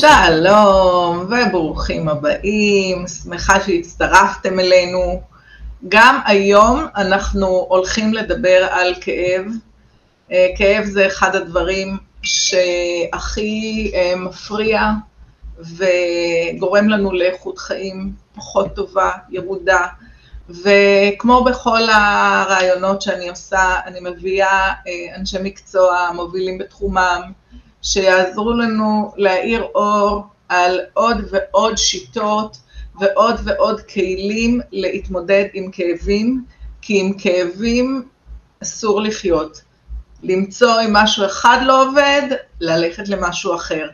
שלום וברוכים הבאים, שמחה שהצטרפתם אלינו. גם היום אנחנו הולכים לדבר על כאב. אה, כאב זה אחד הדברים שהכי אה, מפריע וגורם לנו לאיכות חיים פחות טובה, ירודה. וכמו בכל הרעיונות שאני עושה, אני מביאה אה, אנשי מקצוע מובילים בתחומם, שיעזרו לנו להאיר אור על עוד ועוד שיטות ועוד ועוד כלים להתמודד עם כאבים, כי עם כאבים אסור לחיות. למצוא אם משהו אחד לא עובד, ללכת למשהו אחר.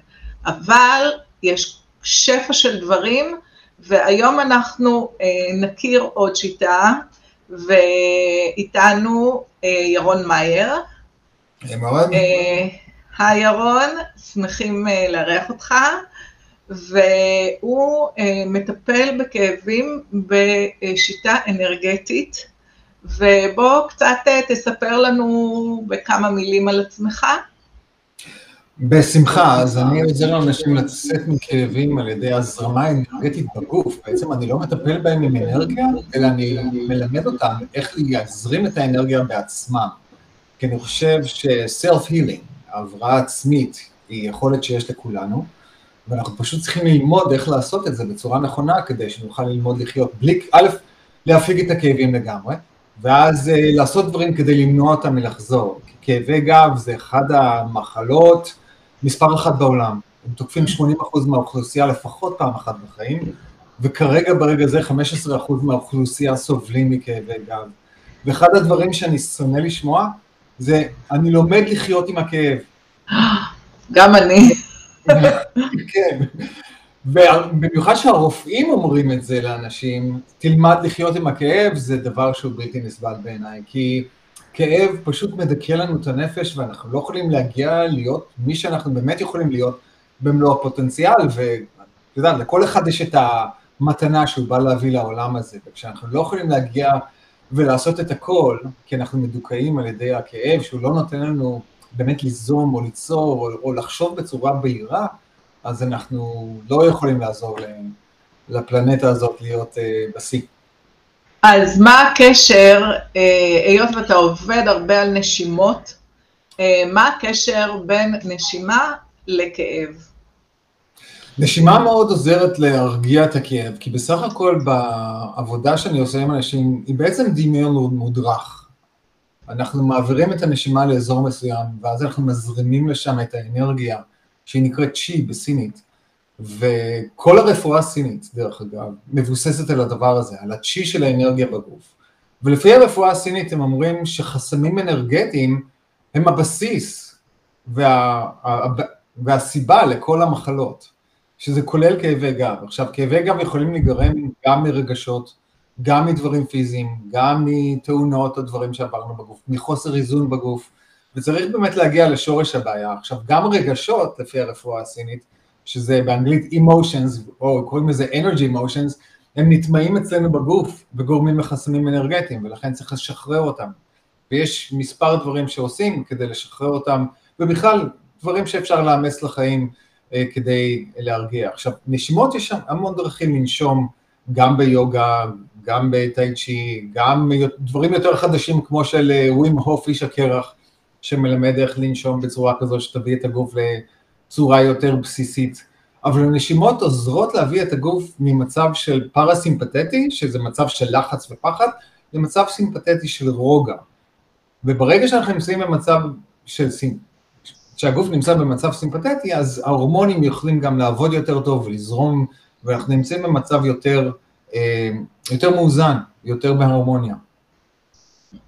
אבל יש שפע של דברים, והיום אנחנו אה, נכיר עוד שיטה, ואיתנו אה, ירון מאייר. אה, היי ירון, שמחים uh, לארח אותך, והוא uh, מטפל בכאבים בשיטה אנרגטית, ובוא קצת uh, תספר לנו בכמה מילים על עצמך. בשמחה, אז אני עוזר לאנשים לצאת מכאבים על ידי הזרמה אנרגטית בגוף. בעצם אני לא מטפל בהם עם אנרגיה, אלא אני מלמד אותם איך להזרים את האנרגיה בעצמם. כי אני חושב ש-self-healing, הבראה עצמית היא יכולת שיש לכולנו, ואנחנו פשוט צריכים ללמוד איך לעשות את זה בצורה נכונה, כדי שנוכל ללמוד לחיות בלי, א', להפיג את הכאבים לגמרי, ואז uh, לעשות דברים כדי למנוע אותם מלחזור. כי כאבי גב זה אחד המחלות מספר אחת בעולם. הם תוקפים 80% מהאוכלוסייה לפחות פעם אחת בחיים, וכרגע ברגע זה 15% מהאוכלוסייה סובלים מכאבי גב. ואחד הדברים שאני שונא לשמוע, זה אני לומד לחיות עם הכאב. גם אני. כן. ובמיוחד שהרופאים אומרים את זה לאנשים, תלמד לחיות עם הכאב, זה דבר שהוא בלתי נסבל בעיניי, כי כאב פשוט מדכא לנו את הנפש, ואנחנו לא יכולים להגיע להיות מי שאנחנו באמת יכולים להיות במלוא הפוטנציאל, ואתה יודע, לכל אחד יש את המתנה שהוא בא להביא לעולם הזה, וכשאנחנו לא יכולים להגיע ולעשות את הכל, כי אנחנו מדוכאים על ידי הכאב, שהוא לא נותן לנו באמת ליזום או ליצור או, או לחשוב בצורה בהירה, אז אנחנו לא יכולים לעזור לפלנטה הזאת להיות uh, בשיא. אז מה הקשר, uh, היות ואתה עובד הרבה על נשימות, uh, מה הקשר בין נשימה לכאב? נשימה מאוד עוזרת להרגיע את הכאב, כי בסך הכל בעבודה שאני עושה עם אנשים, היא בעצם דמיון מודרך. אנחנו מעבירים את הנשימה לאזור מסוים, ואז אנחנו מזרימים לשם את האנרגיה, שהיא נקראת צ'י בסינית, וכל הרפואה הסינית, דרך אגב, מבוססת על הדבר הזה, על הצ'י של האנרגיה בגוף. ולפי הרפואה הסינית הם אומרים שחסמים אנרגטיים הם הבסיס וה, והסיבה לכל המחלות. שזה כולל כאבי גב. עכשיו, כאבי גב יכולים להיגרם גם מרגשות, גם מדברים פיזיים, גם מתאונות או דברים שעברנו בגוף, מחוסר איזון בגוף, וצריך באמת להגיע לשורש הבעיה. עכשיו, גם רגשות, לפי הרפואה הסינית, שזה באנגלית emotions, או קוראים לזה energy emotions, הם נטמעים אצלנו בגוף וגורמים לחסמים אנרגטיים, ולכן צריך לשחרר אותם. ויש מספר דברים שעושים כדי לשחרר אותם, ובכלל, דברים שאפשר לאמץ לחיים, כדי להרגיע. עכשיו, נשימות יש המון דרכים לנשום, גם ביוגה, גם בטאי צ'י, גם דברים יותר חדשים כמו של אה, ווים הוף איש הקרח, שמלמד איך לנשום בצורה כזו שתביא את הגוף לצורה יותר בסיסית. אבל הנשימות עוזרות להביא את הגוף ממצב של פרסימפטטי, שזה מצב של לחץ ופחד, למצב סימפטטי של רוגע. וברגע שאנחנו נמצאים במצב של כשהגוף נמצא במצב סימפטטי, אז ההורמונים יכולים גם לעבוד יותר טוב ולזרום, ואנחנו נמצאים במצב יותר, אה, יותר מאוזן, יותר בהרמוניה.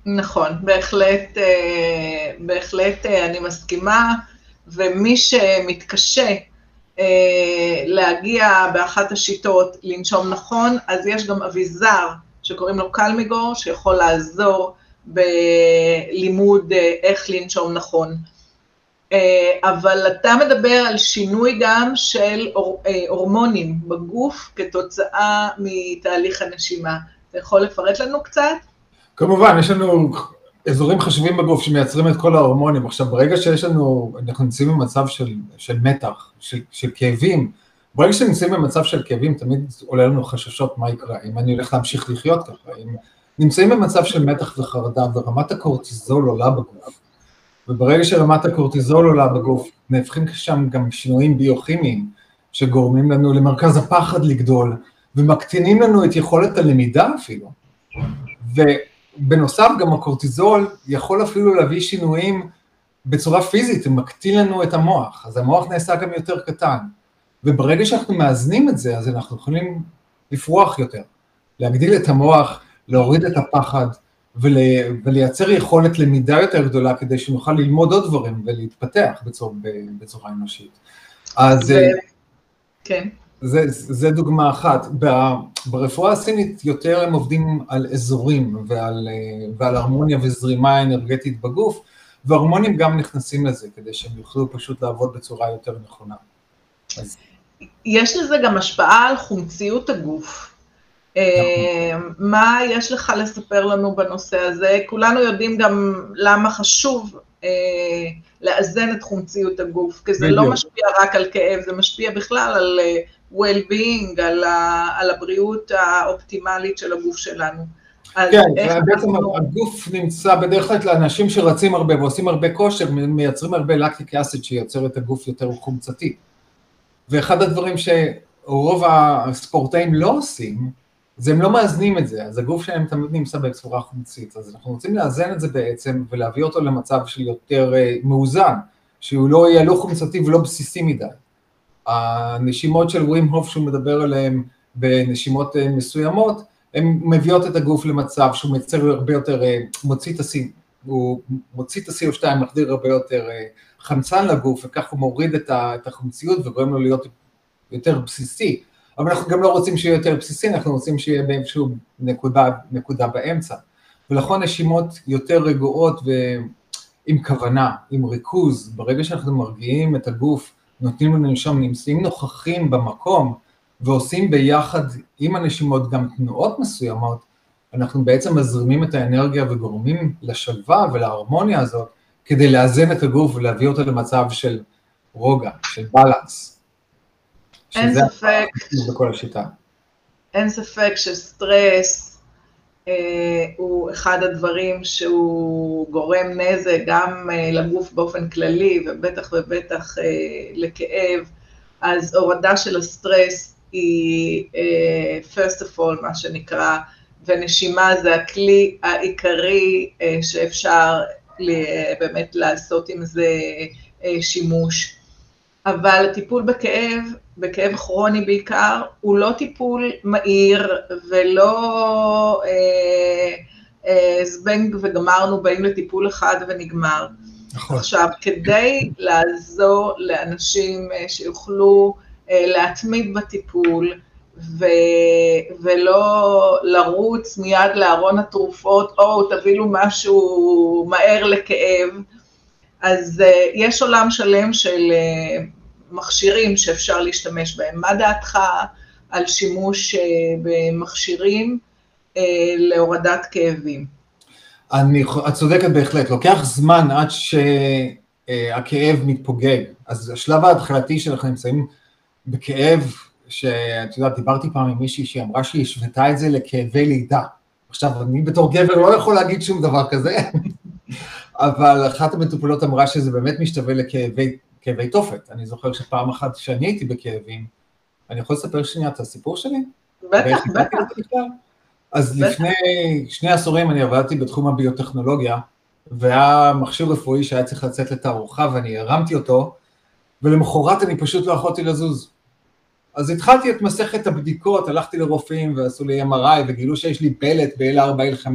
נכון, בהחלט, אה, בהחלט אה, אני מסכימה, ומי שמתקשה להגיע באחת השיטות לנשום נכון, אז יש גם אביזר שקוראים לו קלמיגור, שיכול לעזור בלימוד איך לנשום נכון. אה, אבל אתה מדבר על שינוי גם של אה, הורמונים בגוף כתוצאה מתהליך הנשימה. אתה יכול לפרט לנו קצת? כמובן, יש לנו אזורים חשובים בגוף שמייצרים את כל ההורמונים. עכשיו, ברגע שיש לנו, אנחנו נמצאים במצב של, של מתח, של, של כאבים, ברגע שנמצאים במצב של כאבים, תמיד עולה לנו חששות מה יקרה, אם אני הולך להמשיך לחיות ככה, אם נמצאים במצב של מתח וחרדה ורמת הקורטיזול עולה בגוף, וברגע שרמת הקורטיזול עולה בגוף, נהפכים שם גם שינויים ביוכימיים שגורמים לנו למרכז הפחד לגדול, ומקטינים לנו את יכולת הלמידה אפילו. ובנוסף גם הקורטיזול יכול אפילו להביא שינויים בצורה פיזית, הוא מקטין לנו את המוח, אז המוח נעשה גם יותר קטן. וברגע שאנחנו מאזנים את זה, אז אנחנו יכולים לפרוח יותר, להגדיל את המוח, להוריד את הפחד ול, ולייצר יכולת למידה יותר גדולה כדי שנוכל ללמוד עוד דברים ולהתפתח בצורה, בצורה אנושית. אז... ו... אה, כן. זה, זה דוגמה אחת. ברפואה הסינית יותר הם עובדים על אזורים ועל, אה, ועל הרמוניה וזרימה אנרגטית בגוף, והרמונים גם נכנסים לזה, כדי שהם יוכלו פשוט לעבוד בצורה יותר נכונה. אז... יש לזה גם השפעה על חומציות הגוף. אה, מה יש לך לספר לנו בנושא הזה? כולנו יודעים גם למה חשוב אה, לאזן את חומציות הגוף, כי זה לא משפיע רק על כאב, זה משפיע בכלל על אה, well-being, על, על הבריאות האופטימלית של הגוף שלנו. כן, בעצם אנחנו... הגוף נמצא בדרך כלל לאנשים שרצים הרבה ועושים הרבה כושר, מייצרים הרבה לקטיק אסיד שיוצר את הגוף יותר חומצתי. ואחד הדברים שרוב הספורטאים לא עושים, זה הם לא מאזנים את זה, אז הגוף שלהם תמיד נמצא בצורה חומצית, אז אנחנו רוצים לאזן את זה בעצם ולהביא אותו למצב של יותר uh, מאוזן, שהוא לא יהיה לא חומצתי ולא בסיסי מדי. הנשימות של ווים הוף שהוא מדבר עליהן בנשימות uh, מסוימות, הן מביאות את הגוף למצב שהוא מייצר הרבה יותר, uh, מוציא את ה-C, הוא מוציא את ה-CO2, מחדיר הרבה יותר uh, חמצן לגוף, וכך הוא מוריד את החומציות וגורם לו להיות יותר בסיסי. אבל אנחנו גם לא רוצים שיהיה יותר בסיסי, אנחנו רוצים שיהיה באיזשהו נקודה, נקודה באמצע. ולכן נשימות יותר רגועות ועם כוונה, עם ריכוז, ברגע שאנחנו מרגיעים את הגוף, נותנים לנו לנשום, נמצאים נוכחים במקום ועושים ביחד עם הנשימות גם תנועות מסוימות, אנחנו בעצם מזרימים את האנרגיה וגורמים לשלווה ולהרמוניה הזאת כדי לאזן את הגוף ולהביא אותו למצב של רוגע, של בלנס. אין ספק. בכל השיטה. אין ספק שסטרס אה, הוא אחד הדברים שהוא גורם נזק גם אה, לגוף באופן כללי, ובטח ובטח אה, לכאב, אז הורדה של הסטרס היא אה, first of all, מה שנקרא, ונשימה זה הכלי העיקרי אה, שאפשר באמת לעשות עם זה אה, שימוש. אבל הטיפול בכאב, בכאב כרוני בעיקר, הוא לא טיפול מהיר ולא אה, אה, זבנג וגמרנו, באים לטיפול אחד ונגמר. נכון. עכשיו, כדי לעזור לאנשים אה, שיוכלו אה, להתמיד בטיפול, ו, ולא לרוץ מיד לארון התרופות, או תביא לו משהו מהר לכאב, אז uh, יש עולם שלם של uh, מכשירים שאפשר להשתמש בהם. מה דעתך על שימוש uh, במכשירים uh, להורדת כאבים? אני, את צודקת בהחלט, לוקח זמן עד שהכאב מתפוגג. אז השלב ההתחלתי שאנחנו נמצאים בכאב, שאת יודעת, דיברתי פעם עם מישהי שהיא אמרה שהיא השוותה את זה לכאבי לידה. עכשיו, אני בתור גבר לא יכול להגיד שום דבר כזה, אבל אחת המטופלות אמרה שזה באמת משתווה לכאבי תופת. אני זוכר שפעם אחת כשאני הייתי בכאבים, אני יכול לספר שנייה את הסיפור שלי? בטח, בטח. אז לפני שני עשורים אני עבדתי בתחום הביוטכנולוגיה, והיה מכשיר רפואי שהיה צריך לצאת לתערוכה ואני הרמתי אותו, ולמחרת אני פשוט לא יכולתי לזוז. אז התחלתי את מסכת הבדיקות, הלכתי לרופאים ועשו לי MRI וגילו שיש לי פלט ב-L4, L5,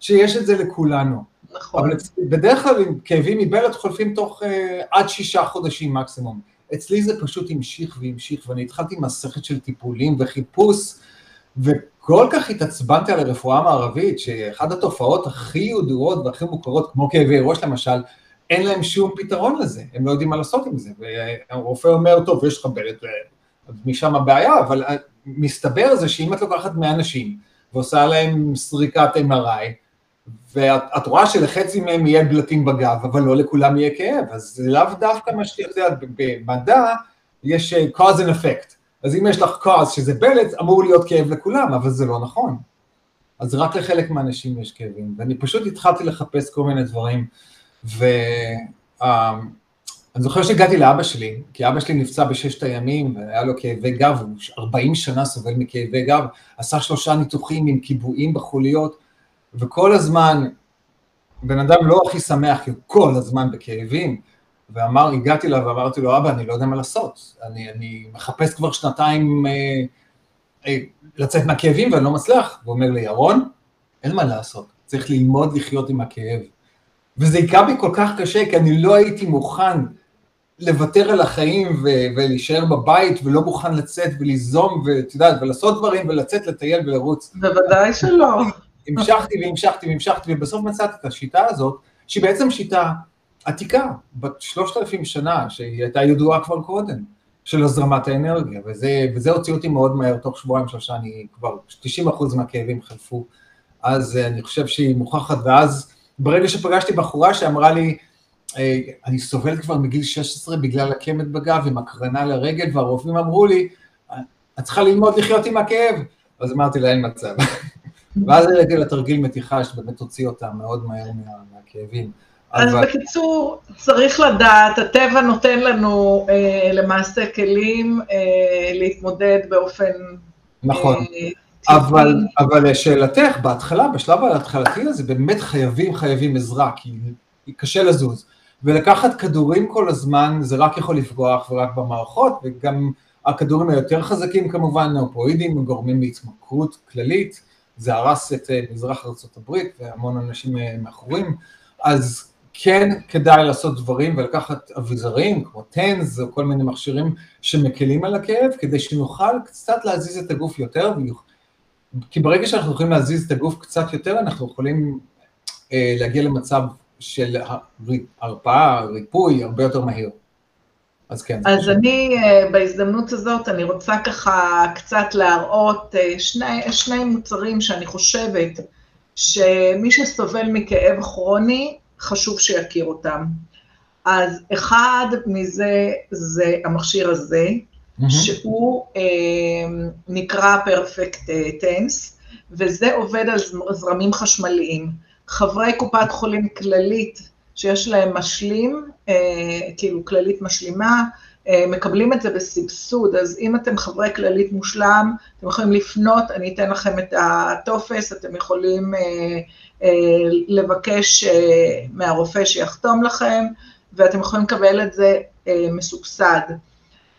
שיש את זה לכולנו. נכון. אבל בדרך כלל כאבים מבלט חולפים תוך uh, עד שישה חודשים מקסימום. אצלי זה פשוט המשיך והמשיך, ואני התחלתי מסכת של טיפולים וחיפוש, וכל כך התעצבנתי על הרפואה המערבית, שאחת התופעות הכי ידועות והכי מוכרות, כמו כאבי ראש למשל, אין להם שום פתרון לזה, הם לא יודעים מה לעשות עם זה, והרופא אומר, טוב, יש לך בלט, משם הבעיה, אבל אה, מסתבר זה שאם את לוקחת 100 אנשים ועושה להם סריקת MRI, ואת רואה שלחצי מהם יהיה בלטים בגב, אבל לא לכולם יהיה כאב, אז זה לאו דווקא מה שאת יודעת, במדע יש אה, cause and effect. אז אם יש לך cause שזה בלט, אמור להיות כאב לכולם, אבל זה לא נכון. אז רק לחלק מהאנשים יש כאבים, ואני פשוט התחלתי לחפש כל מיני דברים, ואני אמ, זוכר שהגעתי לאבא שלי, כי אבא שלי נפצע בששת הימים, והיה לו כאבי גב, הוא 40 שנה סובל מכאבי גב, עשה שלושה ניתוחים עם קיבועים בחוליות, וכל הזמן, בן אדם לא הכי שמח, כי הוא כל הזמן בכאבים, ואמר, הגעתי אליו ואמרתי לו, אבא, אני לא יודע מה לעשות, אני, אני מחפש כבר שנתיים אה, אה, לצאת מהכאבים ואני לא מצליח. הוא אומר לי, ירון, אין מה לעשות, צריך ללמוד לחיות עם הכאב. וזה היכה בי כל כך קשה, כי אני לא הייתי מוכן לוותר על החיים ו- ולהישאר בבית, ולא מוכן לצאת וליזום, ואת יודעת, ולעשות דברים, ולצאת לטייל ולרוץ. בוודאי שלא. המשכתי והמשכתי והמשכתי, ובסוף מצאתי את השיטה הזאת, שהיא בעצם שיטה עתיקה, בת שלושת אלפים שנה, שהיא הייתה ידועה כבר קודם, של הזרמת האנרגיה, וזה, וזה הוציא אותי מאוד מהר, תוך שבועיים שלושה, אני כבר, 90 אחוז מהכאבים חלפו, אז אה, אני חושב שהיא מוכחת, ואז ברגע שפגשתי בחורה שאמרה לי, אה, אני סובלת כבר מגיל 16 בגלל הקמת בגב עם הקרנה לרגל, והרופאים אמרו לי, את צריכה ללמוד לחיות עם הכאב, אז אמרתי לה, אין מצב. ואז הראיתי לה תרגיל מתיחה שבאמת הוציא אותה מאוד מהר מה, מהכאבים. אז אבל... בקיצור, צריך לדעת, הטבע נותן לנו אה, למעשה כלים אה, להתמודד באופן... נכון. אה, אבל, אבל לשאלתך, בהתחלה, בשלב ההתחלתי הזה, באמת חייבים, חייבים עזרה, כי קשה לזוז. ולקחת כדורים כל הזמן, זה רק יכול לפגוע אך ורק במערכות, וגם הכדורים היותר חזקים כמובן, נאופואידים, גורמים להתמכרות כללית, זה הרס את אה, מזרח ארה"ב והמון אנשים אה, מאחורים, אז כן כדאי לעשות דברים ולקחת אביזרים כמו טנז או כל מיני מכשירים שמקלים על הכאב, כדי שנוכל קצת להזיז את הגוף יותר, כי ברגע שאנחנו יכולים להזיז את הגוף קצת יותר, אנחנו יכולים אה, להגיע למצב של הרפאה, ריפוי, הרבה יותר מהיר. אז כן. אז אני, אה, בהזדמנות הזאת, אני רוצה ככה קצת להראות אה, שני, שני מוצרים שאני חושבת שמי שסובל מכאב כרוני, חשוב שיכיר אותם. אז אחד מזה זה המכשיר הזה, mm-hmm. שהוא אה, נקרא פרפקט טנס, וזה עובד על זרמים חשמליים. חברי קופת חולים כללית שיש להם משלים, אה, כאילו כללית משלימה, אה, מקבלים את זה בסבסוד, אז אם אתם חברי כללית מושלם, אתם יכולים לפנות, אני אתן לכם את הטופס, אתם יכולים אה, לבקש מהרופא שיחתום לכם, ואתם יכולים לקבל את זה מסובסד.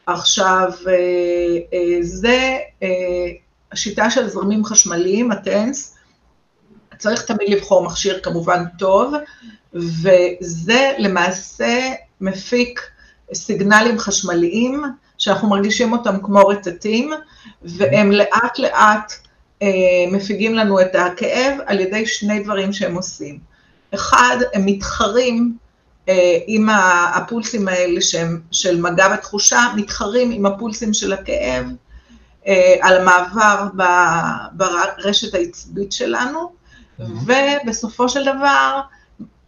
עכשיו, זה השיטה של זרמים חשמליים, הטנס, צריך תמיד לבחור מכשיר כמובן טוב, וזה למעשה מפיק סיגנלים חשמליים, שאנחנו מרגישים אותם כמו רטטים, והם לאט לאט אה, מפיגים לנו את הכאב על ידי שני דברים שהם עושים. אחד, הם מתחרים אה, עם הפולסים האלה שהם של מגע ותחושה, מתחרים עם הפולסים של הכאב אה, על המעבר ברשת העצבית שלנו, ובסופו של דבר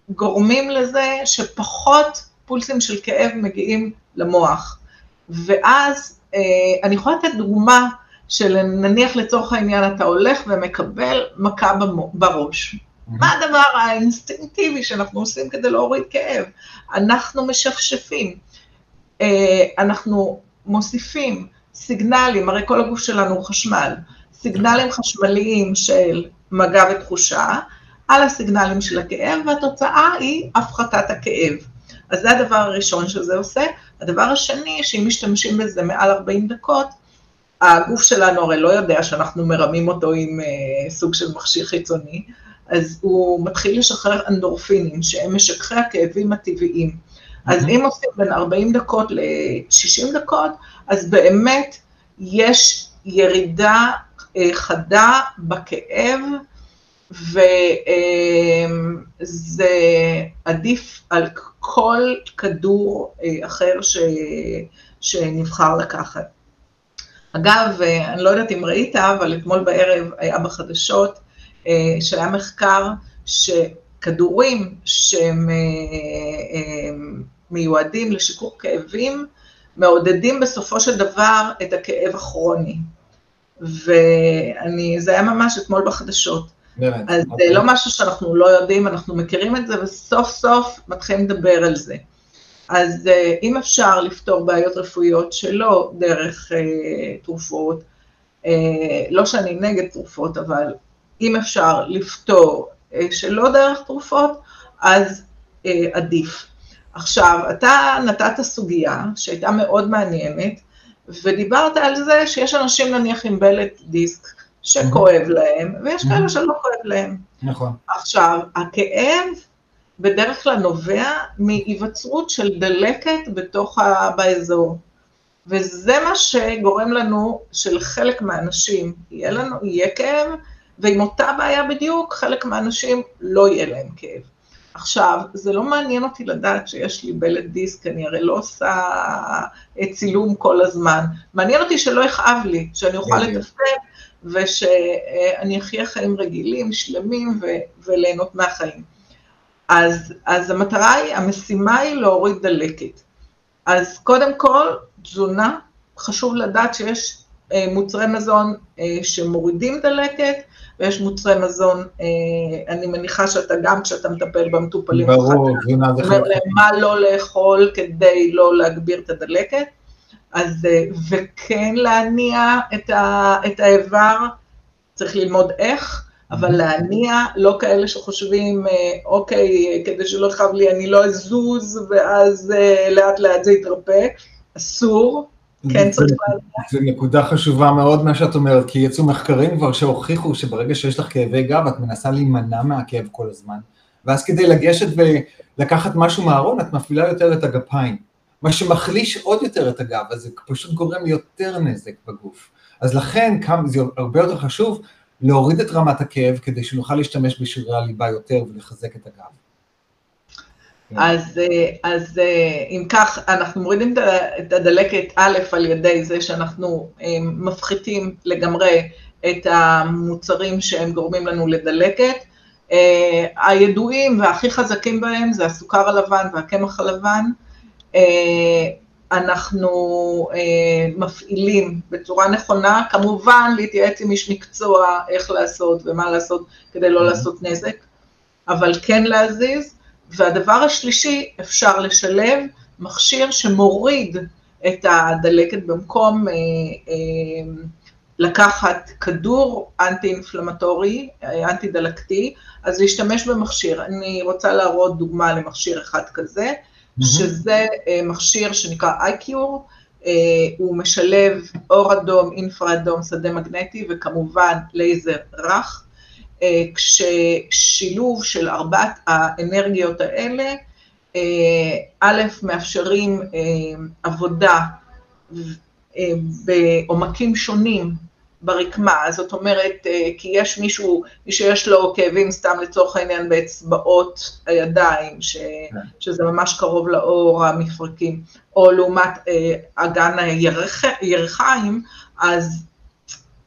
גורמים לזה שפחות פולסים של כאב מגיעים למוח. ואז אה, אני יכולה לתת דוגמה של נניח לצורך העניין אתה הולך ומקבל מכה בראש. מה הדבר האינסטינקטיבי שאנחנו עושים כדי להוריד כאב? אנחנו משפשפים, אה, אנחנו מוסיפים סיגנלים, הרי כל הגוף שלנו הוא חשמל, סיגנלים חשמליים של מגע ותחושה, על הסיגנלים של הכאב, והתוצאה היא הפחתת הכאב. אז זה הדבר הראשון שזה עושה. הדבר השני, שאם משתמשים בזה מעל 40 דקות, הגוף שלנו הרי לא יודע שאנחנו מרמים אותו עם uh, סוג של מכשיר חיצוני, אז הוא מתחיל לשחרר אנדורפינים, שהם משככי הכאבים הטבעיים. Mm-hmm. אז אם עושים בין 40 דקות ל-60 דקות, אז באמת יש ירידה uh, חדה בכאב, וזה עדיף על כל כדור אה, אחר ש... שנבחר לקחת. אגב, אה, אני לא יודעת אם ראית, אבל אתמול בערב היה בחדשות, אה, שהיה מחקר שכדורים שהם מיועדים לשיכוך כאבים, מעודדים בסופו של דבר את הכאב הכרוני. ואני, זה היה ממש אתמול בחדשות. באמת. אז זה אוקיי. לא משהו שאנחנו לא יודעים, אנחנו מכירים את זה, וסוף סוף מתחילים לדבר על זה. אז אה, אם אפשר לפתור בעיות רפואיות שלא דרך אה, תרופות, אה, לא שאני נגד תרופות, אבל אם אפשר לפתור אה, שלא דרך תרופות, אז אה, עדיף. עכשיו, אתה נתת סוגיה שהייתה מאוד מעניינת, ודיברת על זה שיש אנשים נניח עם בלט דיסק שכואב להם, ויש כאלה שלא כואב להם. נכון. עכשיו, הכאב בדרך כלל נובע מהיווצרות של דלקת בתוך ה... באזור. וזה מה שגורם לנו, שלחלק מהאנשים יהיה לנו, יהיה כאב, ועם אותה בעיה בדיוק, חלק מהאנשים לא יהיה להם כאב. עכשיו, זה לא מעניין אותי לדעת שיש לי בלט דיסק, אני הרי לא עושה אה, צילום כל הזמן. מעניין אותי שלא יכאב לי, שאני אוכל לתפקד, ושאני אחיה חיים רגילים, שלמים, ו- וליהנות מהחיים. אז, אז המטרה היא, המשימה היא להוריד דלקת. אז קודם כל, תזונה, חשוב לדעת שיש אה, מוצרי מזון אה, שמורידים דלקת, ויש מוצרי מזון, אה, אני מניחה שאתה גם כשאתה מטפל במטופלים, ברור, תזונה זה חלק. מה לא לאכול כדי לא להגביר את הדלקת, אז, וכן להניע את, ה, את האיבר, צריך ללמוד איך, אבל. להניע, לא כאלה שחושבים, אוקיי, כדי שלא יכאב לי אני לא אזוז, ואז לאט לאט זה יתרפא, אסור, כן צריך להניע. זו נקודה חשובה מאוד מה שאת אומרת, כי יצאו מחקרים כבר שהוכיחו שברגע שיש לך כאבי גב, את מנסה להימנע מהכאב כל הזמן, ואז כדי לגשת ולקחת משהו מהארון, את מפעילה יותר את הגפיים, מה שמחליש עוד יותר את הגב, אז זה פשוט גורם ליותר נזק בגוף. אז לכן זה הרבה יותר חשוב להוריד את רמת הכאב, כדי שנוכל להשתמש בשיעורי הליבה יותר ולחזק את הגב. אז, אה, אז אה, אם כך, אנחנו מורידים את הדלקת א' על ידי זה שאנחנו אה, מפחיתים לגמרי את המוצרים שהם גורמים לנו לדלקת. הידועים והכי חזקים בהם זה הסוכר הלבן והקמח הלבן. אנחנו מפעילים בצורה נכונה, כמובן להתייעץ עם איש מקצוע איך לעשות ומה לעשות כדי לא לעשות נזק, אבל כן להזיז. והדבר השלישי, אפשר לשלב מכשיר שמוריד את הדלקת במקום אה, אה, לקחת כדור אנטי-אינפלמטורי, אה, אנטי-דלקתי, אז להשתמש במכשיר. אני רוצה להראות דוגמה למכשיר אחד כזה, mm-hmm. שזה אה, מכשיר שנקרא איי-קיור, אה, הוא משלב אור אדום, אינפרה אדום, שדה מגנטי וכמובן לייזר רך. אה, כששילוב של ארבעת האנרגיות האלה, א', מאפשרים עבודה בעומקים שונים ברקמה, זאת אומרת, כי יש מישהו, מי שיש לו כאבים סתם לצורך העניין באצבעות הידיים, ש, כן. שזה ממש קרוב לאור המפרקים, או לעומת אגן הירכיים, אז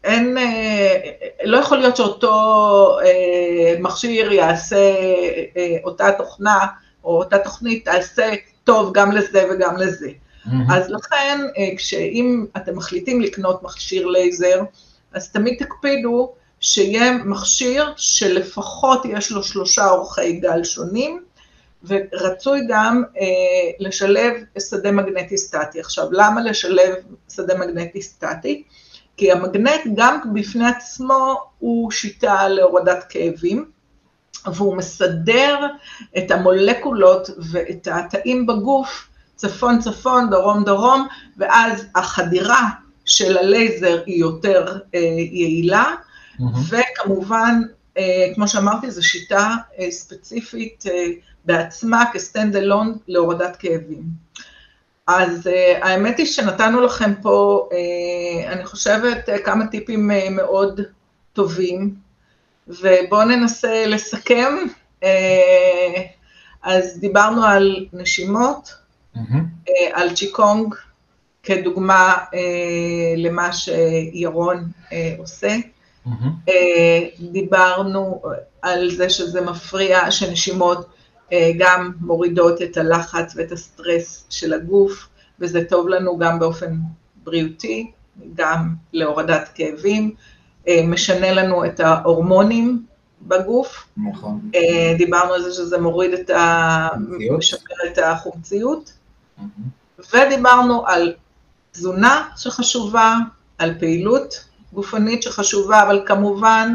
אין, אה, לא יכול להיות שאותו אה, מכשיר יעשה, אה, אותה תוכנה או אותה תוכנית תעשה טוב גם לזה וגם לזה. Mm-hmm. אז לכן, כשאם אתם מחליטים לקנות מכשיר לייזר, אז תמיד תקפידו שיהיה מכשיר שלפחות יש לו שלושה אורכי גל שונים, ורצוי גם אה, לשלב שדה מגנטי סטטי. עכשיו, למה לשלב שדה מגנטי סטטי? כי המגנט גם בפני עצמו הוא שיטה להורדת כאבים, והוא מסדר את המולקולות ואת התאים בגוף, צפון צפון, דרום דרום, ואז החדירה של הלייזר היא יותר אה, יעילה, mm-hmm. וכמובן, אה, כמו שאמרתי, זו שיטה אה, ספציפית אה, בעצמה כסטנד אלון להורדת כאבים. אז uh, האמת היא שנתנו לכם פה, uh, אני חושבת, uh, כמה טיפים uh, מאוד טובים, ובואו ננסה לסכם. Uh, אז דיברנו על נשימות, mm-hmm. uh, על צ'יקונג, כדוגמה uh, למה שירון uh, עושה. Mm-hmm. Uh, דיברנו על זה שזה מפריע, שנשימות אה, גם מורידות את הלחץ ואת הסטרס של הגוף, וזה טוב לנו גם באופן בריאותי, גם להורדת כאבים, אה, משנה לנו את ההורמונים בגוף. נכון. אה, דיברנו על זה שזה מוריד את ה... משפר את החומציות. ודיברנו על תזונה שחשובה, על פעילות גופנית שחשובה, אבל כמובן,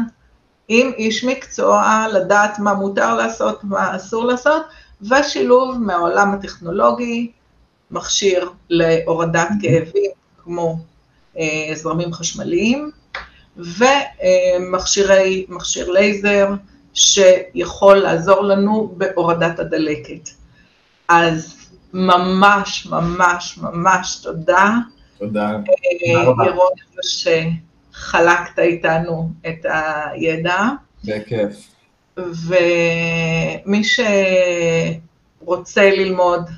עם איש מקצוע, לדעת מה מותר לעשות, מה אסור לעשות, ושילוב מהעולם הטכנולוגי, מכשיר להורדת כאבים, כמו אה, זרמים חשמליים, ומכשיר לייזר שיכול לעזור לנו בהורדת הדלקת. אז ממש, ממש, ממש תודה. תודה. אה, ירון, שחלקת איתנו את הידע. בכיף. ומי שרוצה ללמוד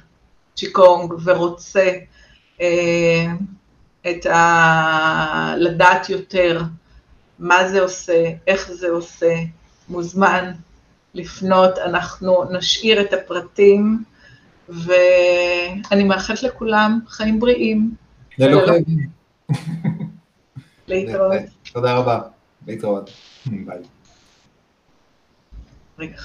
צ'יקונג ורוצה אה, את ה... לדעת יותר מה זה עושה, איך זה עושה, מוזמן לפנות, אנחנו נשאיר את הפרטים, ואני מאחלת לכולם חיים בריאים. ללא חייבים. להתראות. תודה רבה, להתראות. ביי. רגע.